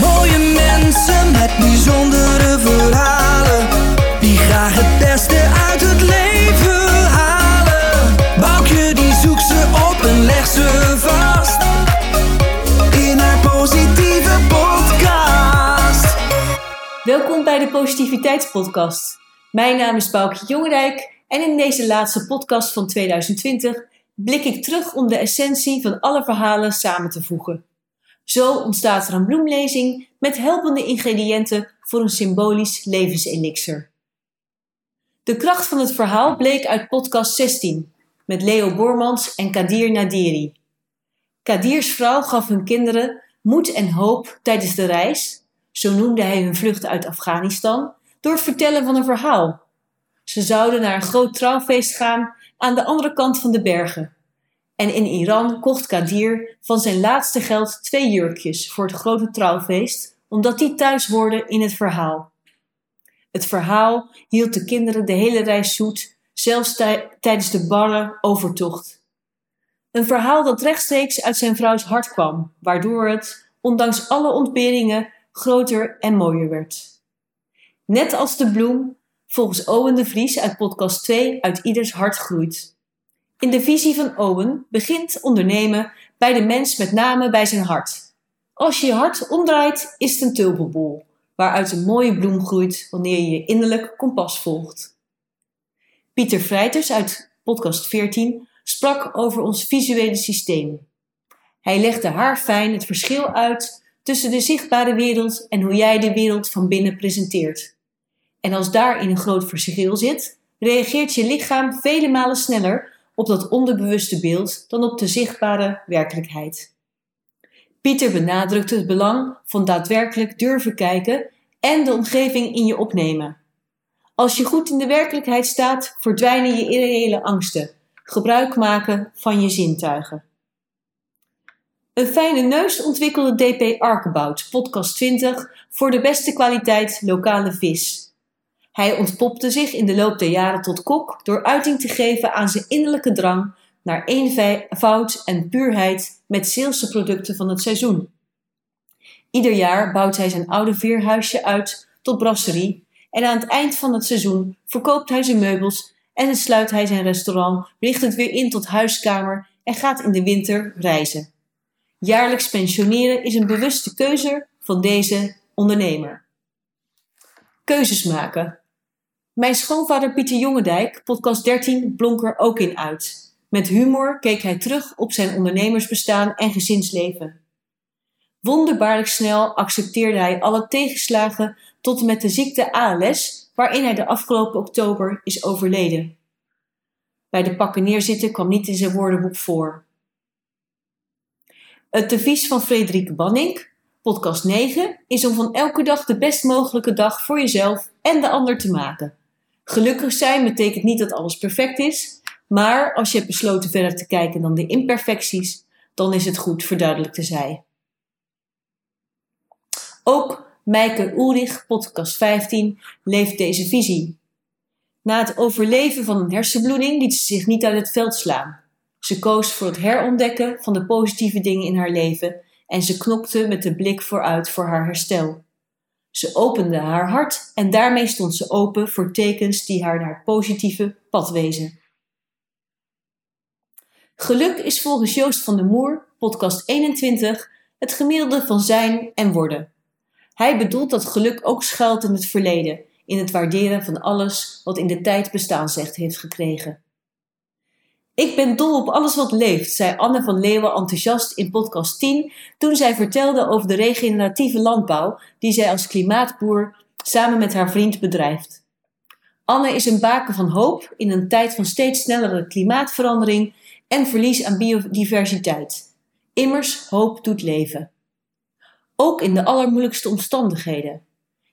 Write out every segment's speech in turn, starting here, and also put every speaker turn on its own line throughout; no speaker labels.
Mooie mensen met bijzondere verhalen Die graag het beste uit het leven halen Boukje die zoekt ze op en legt ze vast In haar positieve podcast
Welkom bij de Positiviteitspodcast. Mijn naam is Boukje Jongerijk en in deze laatste podcast van 2020 blik ik terug om de essentie van alle verhalen samen te voegen. Zo ontstaat er een bloemlezing met helpende ingrediënten voor een symbolisch levenselixer. De kracht van het verhaal bleek uit podcast 16 met Leo Bormans en Kadir Nadiri. Kadirs vrouw gaf hun kinderen moed en hoop tijdens de reis, zo noemde hij hun vlucht uit Afghanistan, door het vertellen van een verhaal. Ze zouden naar een groot trouwfeest gaan aan de andere kant van de bergen. En in Iran kocht Kadir van zijn laatste geld twee jurkjes voor het grote trouwfeest, omdat die thuis hoorden in het verhaal. Het verhaal hield de kinderen de hele reis zoet, zelfs tij- tijdens de barre overtocht. Een verhaal dat rechtstreeks uit zijn vrouws hart kwam, waardoor het, ondanks alle ontberingen, groter en mooier werd. Net als de bloem, volgens Owen de Vries uit podcast 2, uit ieders hart groeit. In de visie van Owen begint ondernemen bij de mens met name bij zijn hart. Als je je hart omdraait, is het een tulpenbol, waaruit een mooie bloem groeit wanneer je je innerlijk kompas volgt. Pieter Vrijters uit podcast 14 sprak over ons visuele systeem. Hij legde haarfijn het verschil uit tussen de zichtbare wereld en hoe jij de wereld van binnen presenteert. En als daarin een groot verschil zit, reageert je lichaam vele malen sneller op dat onderbewuste beeld dan op de zichtbare werkelijkheid. Pieter benadrukte het belang van daadwerkelijk durven kijken en de omgeving in je opnemen. Als je goed in de werkelijkheid staat, verdwijnen je irreële angsten. Gebruik maken van je zintuigen. Een fijne neus ontwikkelde DP Arkebout, podcast 20, voor de beste kwaliteit lokale vis. Hij ontpopte zich in de loop der jaren tot kok door uiting te geven aan zijn innerlijke drang naar eenvoud en puurheid met Zeelse producten van het seizoen. Ieder jaar bouwt hij zijn oude veerhuisje uit tot brasserie en aan het eind van het seizoen verkoopt hij zijn meubels en sluit hij zijn restaurant, richt het weer in tot huiskamer en gaat in de winter reizen. Jaarlijks pensioneren is een bewuste keuze van deze ondernemer. Keuzes maken. Mijn schoonvader Pieter Jongendijk, podcast 13, blonk er ook in uit. Met humor keek hij terug op zijn ondernemersbestaan en gezinsleven. Wonderbaarlijk snel accepteerde hij alle tegenslagen tot en met de ziekte ALS, waarin hij de afgelopen oktober is overleden. Bij de pakken neerzitten kwam niet in zijn woordenboek voor. Het devies van Frederik Banning, podcast 9, is om van elke dag de best mogelijke dag voor jezelf en de ander te maken. Gelukkig zijn betekent niet dat alles perfect is, maar als je hebt besloten verder te kijken dan de imperfecties, dan is het goed verduidelijkt te zijn. Ook Meike Ulrich, podcast 15, leeft deze visie. Na het overleven van een hersenbloeding liet ze zich niet uit het veld slaan. Ze koos voor het herontdekken van de positieve dingen in haar leven en ze knokte met de blik vooruit voor haar herstel. Ze opende haar hart en daarmee stond ze open voor tekens die haar naar het positieve pad wezen. Geluk is volgens Joost van der Moer, podcast 21, het gemiddelde van zijn en worden. Hij bedoelt dat geluk ook schuilt in het verleden, in het waarderen van alles wat in de tijd bestaansrecht heeft gekregen. Ik ben dol op alles wat leeft, zei Anne van Leeuwen enthousiast in podcast 10 toen zij vertelde over de regeneratieve landbouw die zij als klimaatboer samen met haar vriend bedrijft. Anne is een baken van hoop in een tijd van steeds snellere klimaatverandering en verlies aan biodiversiteit. Immers, hoop doet leven. Ook in de allermoeilijkste omstandigheden.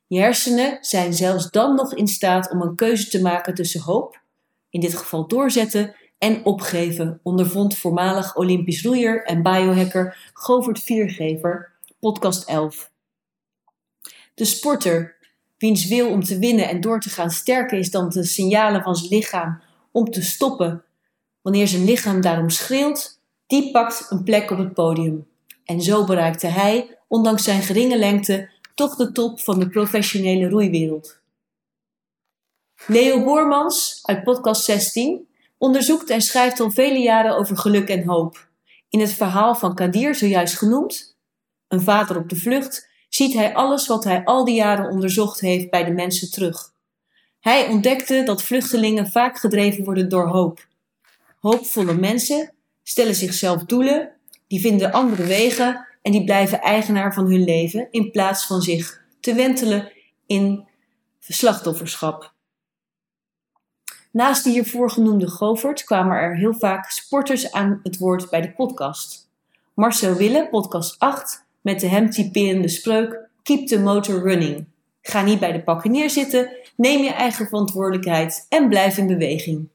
Je hersenen zijn zelfs dan nog in staat om een keuze te maken tussen hoop, in dit geval doorzetten, en opgeven, ondervond voormalig Olympisch roeier en biohacker Govert Viergever, podcast 11. De sporter, wiens wil om te winnen en door te gaan sterker is dan de signalen van zijn lichaam om te stoppen wanneer zijn lichaam daarom schreeuwt, die pakt een plek op het podium. En zo bereikte hij, ondanks zijn geringe lengte, toch de top van de professionele roeiwereld. Leo Boormans uit podcast 16 onderzoekt en schrijft al vele jaren over geluk en hoop. In het verhaal van Kadir, zojuist genoemd, een vader op de vlucht, ziet hij alles wat hij al die jaren onderzocht heeft bij de mensen terug. Hij ontdekte dat vluchtelingen vaak gedreven worden door hoop. Hoopvolle mensen stellen zichzelf doelen, die vinden andere wegen en die blijven eigenaar van hun leven in plaats van zich te wentelen in slachtofferschap. Naast de hiervoor genoemde Govert kwamen er heel vaak sporters aan het woord bij de podcast. Marcel Wille, podcast 8, met de hem typerende spreuk Keep the motor running. Ga niet bij de pakken neerzitten, neem je eigen verantwoordelijkheid en blijf in beweging.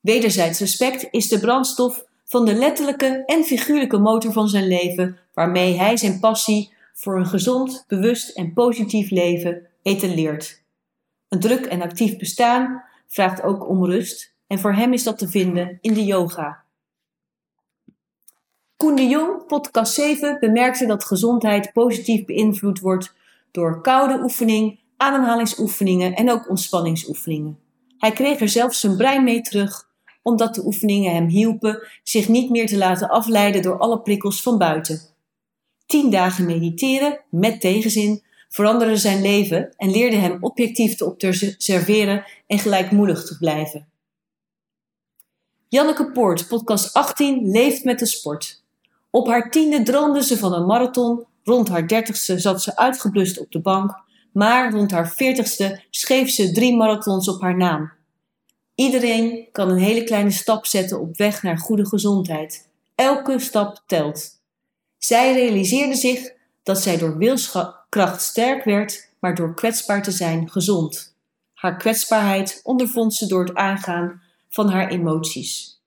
Wederzijds respect is de brandstof van de letterlijke en figuurlijke motor van zijn leven, waarmee hij zijn passie voor een gezond, bewust en positief leven etaleert. Een druk en actief bestaan vraagt ook om rust en voor hem is dat te vinden in de yoga. Koen de Jong, podcast 7, bemerkte dat gezondheid positief beïnvloed wordt door koude oefening, ademhalingsoefeningen en ook ontspanningsoefeningen. Hij kreeg er zelfs zijn brein mee terug, omdat de oefeningen hem hielpen zich niet meer te laten afleiden door alle prikkels van buiten. Tien dagen mediteren, met tegenzin, veranderde zijn leven en leerde hem objectief te observeren en gelijkmoedig te blijven. Janneke Poort, podcast 18, leeft met de sport. Op haar tiende droomde ze van een marathon, rond haar dertigste zat ze uitgeblust op de bank, maar rond haar veertigste schreef ze drie marathons op haar naam. Iedereen kan een hele kleine stap zetten op weg naar goede gezondheid. Elke stap telt. Zij realiseerde zich dat zij door wilskracht sterk werd, maar door kwetsbaar te zijn gezond. Haar kwetsbaarheid ondervond ze door het aangaan van haar emoties.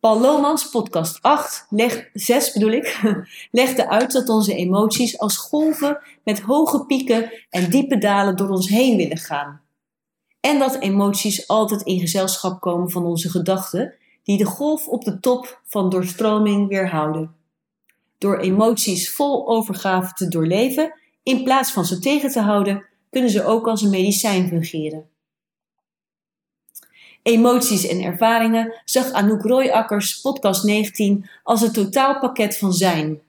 Paul Lomans, podcast 8, leg, 6 bedoel ik, legde uit dat onze emoties als golven met hoge pieken en diepe dalen door ons heen willen gaan. En dat emoties altijd in gezelschap komen van onze gedachten, die de golf op de top van doorstroming weerhouden. Door emoties vol overgave te doorleven, in plaats van ze tegen te houden, kunnen ze ook als een medicijn fungeren. Emoties en ervaringen zag Anouk Royakkers podcast 19 als een totaalpakket van zijn.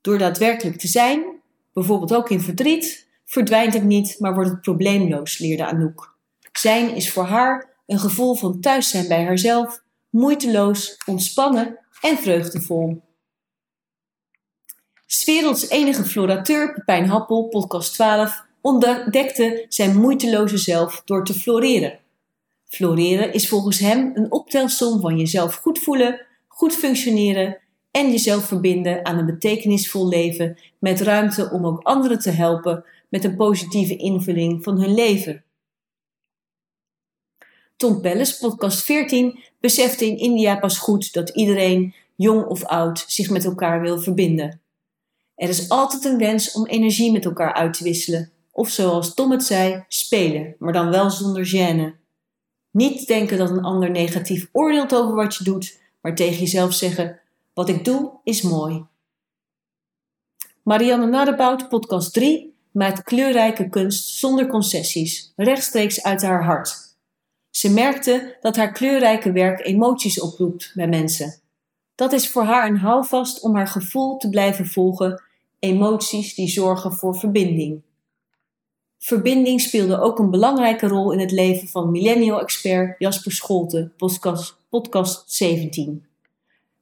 Door daadwerkelijk te zijn, bijvoorbeeld ook in verdriet, verdwijnt het niet, maar wordt het probleemloos, leerde Anouk. Zijn is voor haar een gevoel van thuis zijn bij haarzelf, moeiteloos, ontspannen en vreugdevol. Swerelds enige florateur, Pepijn Happel, podcast 12, ontdekte zijn moeiteloze zelf door te floreren. Floreren is volgens hem een optelsom van jezelf goed voelen, goed functioneren en jezelf verbinden aan een betekenisvol leven met ruimte om ook anderen te helpen met een positieve invulling van hun leven. Tom Pelles, podcast 14, besefte in India pas goed dat iedereen, jong of oud, zich met elkaar wil verbinden. Er is altijd een wens om energie met elkaar uit te wisselen, of zoals Tom het zei, spelen, maar dan wel zonder gêne. Niet denken dat een ander negatief oordeelt over wat je doet, maar tegen jezelf zeggen: Wat ik doe is mooi. Marianne Nadebout, podcast 3, maakt kleurrijke kunst zonder concessies, rechtstreeks uit haar hart. Ze merkte dat haar kleurrijke werk emoties oproept bij mensen. Dat is voor haar een houvast om haar gevoel te blijven volgen, emoties die zorgen voor verbinding. Verbinding speelde ook een belangrijke rol in het leven van millennial-expert Jasper Scholte, podcast, podcast 17.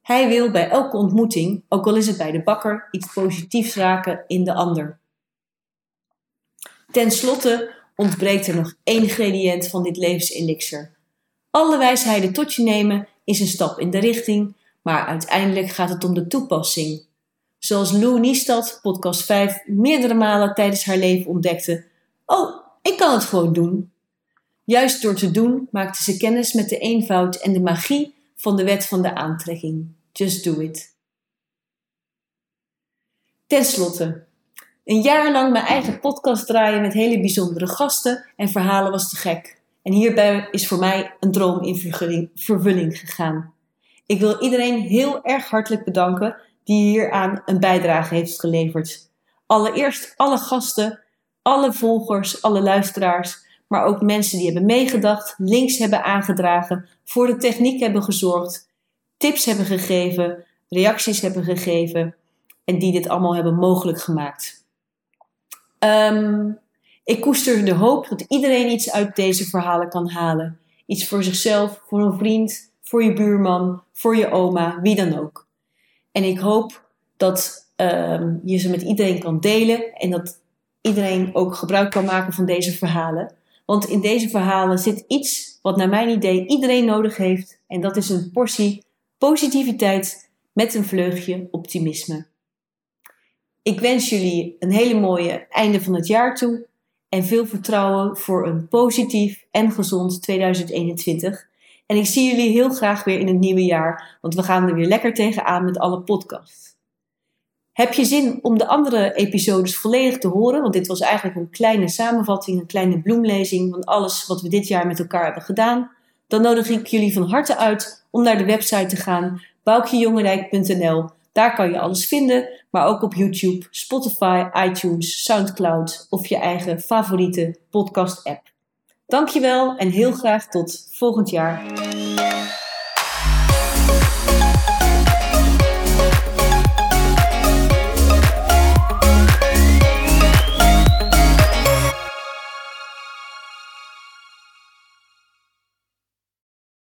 Hij wil bij elke ontmoeting, ook al is het bij de bakker, iets positiefs raken in de ander. Ten slotte ontbreekt er nog één ingrediënt van dit levenselixer. Alle wijsheden tot je nemen is een stap in de richting, maar uiteindelijk gaat het om de toepassing. Zoals Lou Niestad, podcast 5, meerdere malen tijdens haar leven ontdekte, Oh, ik kan het gewoon doen. Juist door te doen maakte ze kennis met de eenvoud en de magie van de wet van de aantrekking. Just do it. Ten slotte, een jaar lang mijn eigen podcast draaien met hele bijzondere gasten en verhalen was te gek. En hierbij is voor mij een droom in vervulling gegaan. Ik wil iedereen heel erg hartelijk bedanken die hieraan een bijdrage heeft geleverd. Allereerst alle gasten, alle volgers, alle luisteraars, maar ook mensen die hebben meegedacht, links hebben aangedragen, voor de techniek hebben gezorgd, tips hebben gegeven, reacties hebben gegeven en die dit allemaal hebben mogelijk gemaakt. Um, ik koester de hoop dat iedereen iets uit deze verhalen kan halen. Iets voor zichzelf, voor een vriend, voor je buurman, voor je oma, wie dan ook. En ik hoop dat um, je ze met iedereen kan delen en dat iedereen ook gebruik kan maken van deze verhalen. Want in deze verhalen zit iets wat naar mijn idee iedereen nodig heeft. En dat is een portie positiviteit met een vleugje optimisme. Ik wens jullie een hele mooie einde van het jaar toe en veel vertrouwen voor een positief en gezond 2021. En ik zie jullie heel graag weer in het nieuwe jaar, want we gaan er weer lekker tegenaan met alle podcasts. Heb je zin om de andere episodes volledig te horen? Want dit was eigenlijk een kleine samenvatting, een kleine bloemlezing van alles wat we dit jaar met elkaar hebben gedaan. Dan nodig ik jullie van harte uit om naar de website te gaan, boukjejongerijk.nl. Daar kan je alles vinden, maar ook op YouTube, Spotify, iTunes, Soundcloud of je eigen favoriete podcast-app. Dankjewel en heel graag tot volgend jaar.